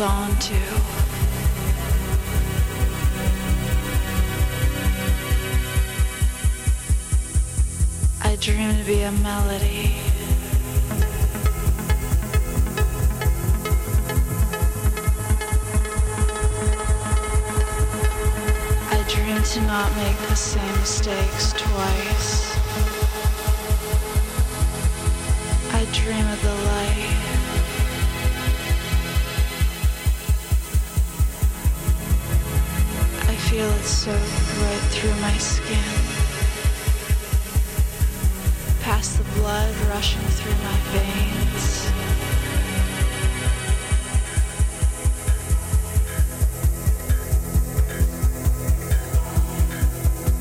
on to. I dream to be a melody. I dream to not make the same mistakes twice. I dream of the light. Feel it soak right through my skin. Past the blood rushing through my veins.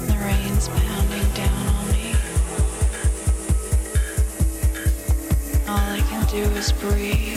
The rain's pounding down on me. All I can do is breathe.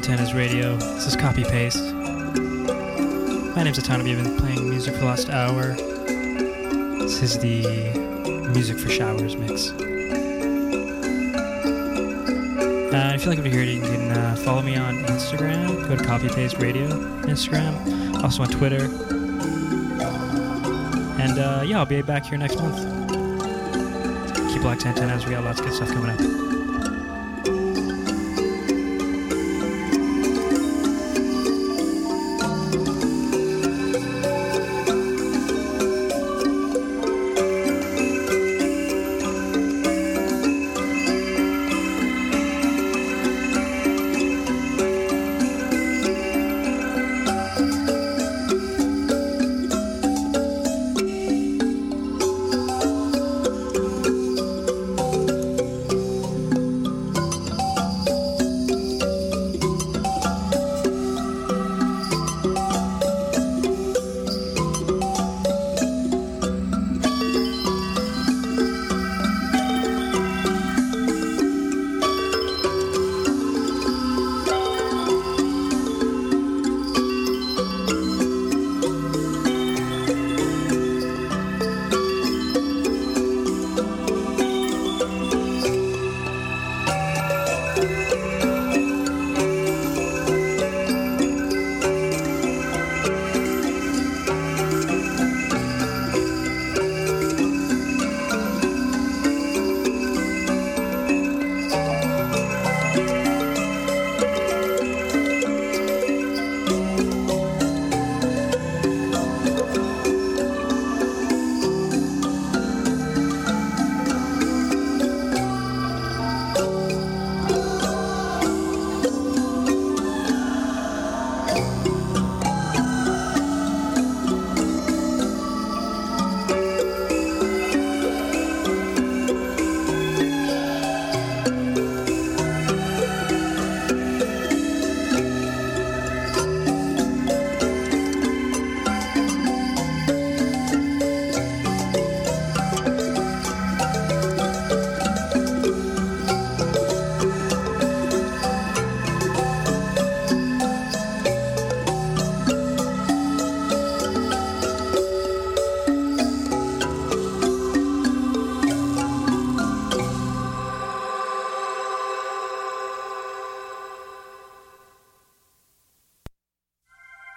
Antennas Radio. This is Copy Paste. My name's Atanabi. I've been playing music for the last hour. This is the Music for Showers mix. Uh, if you like what you heard, you can uh, follow me on Instagram. Go to Copy Paste Radio Instagram. Also on Twitter. And uh, yeah, I'll be back here next month. Keep locked to antennas. We got lots of good stuff coming up.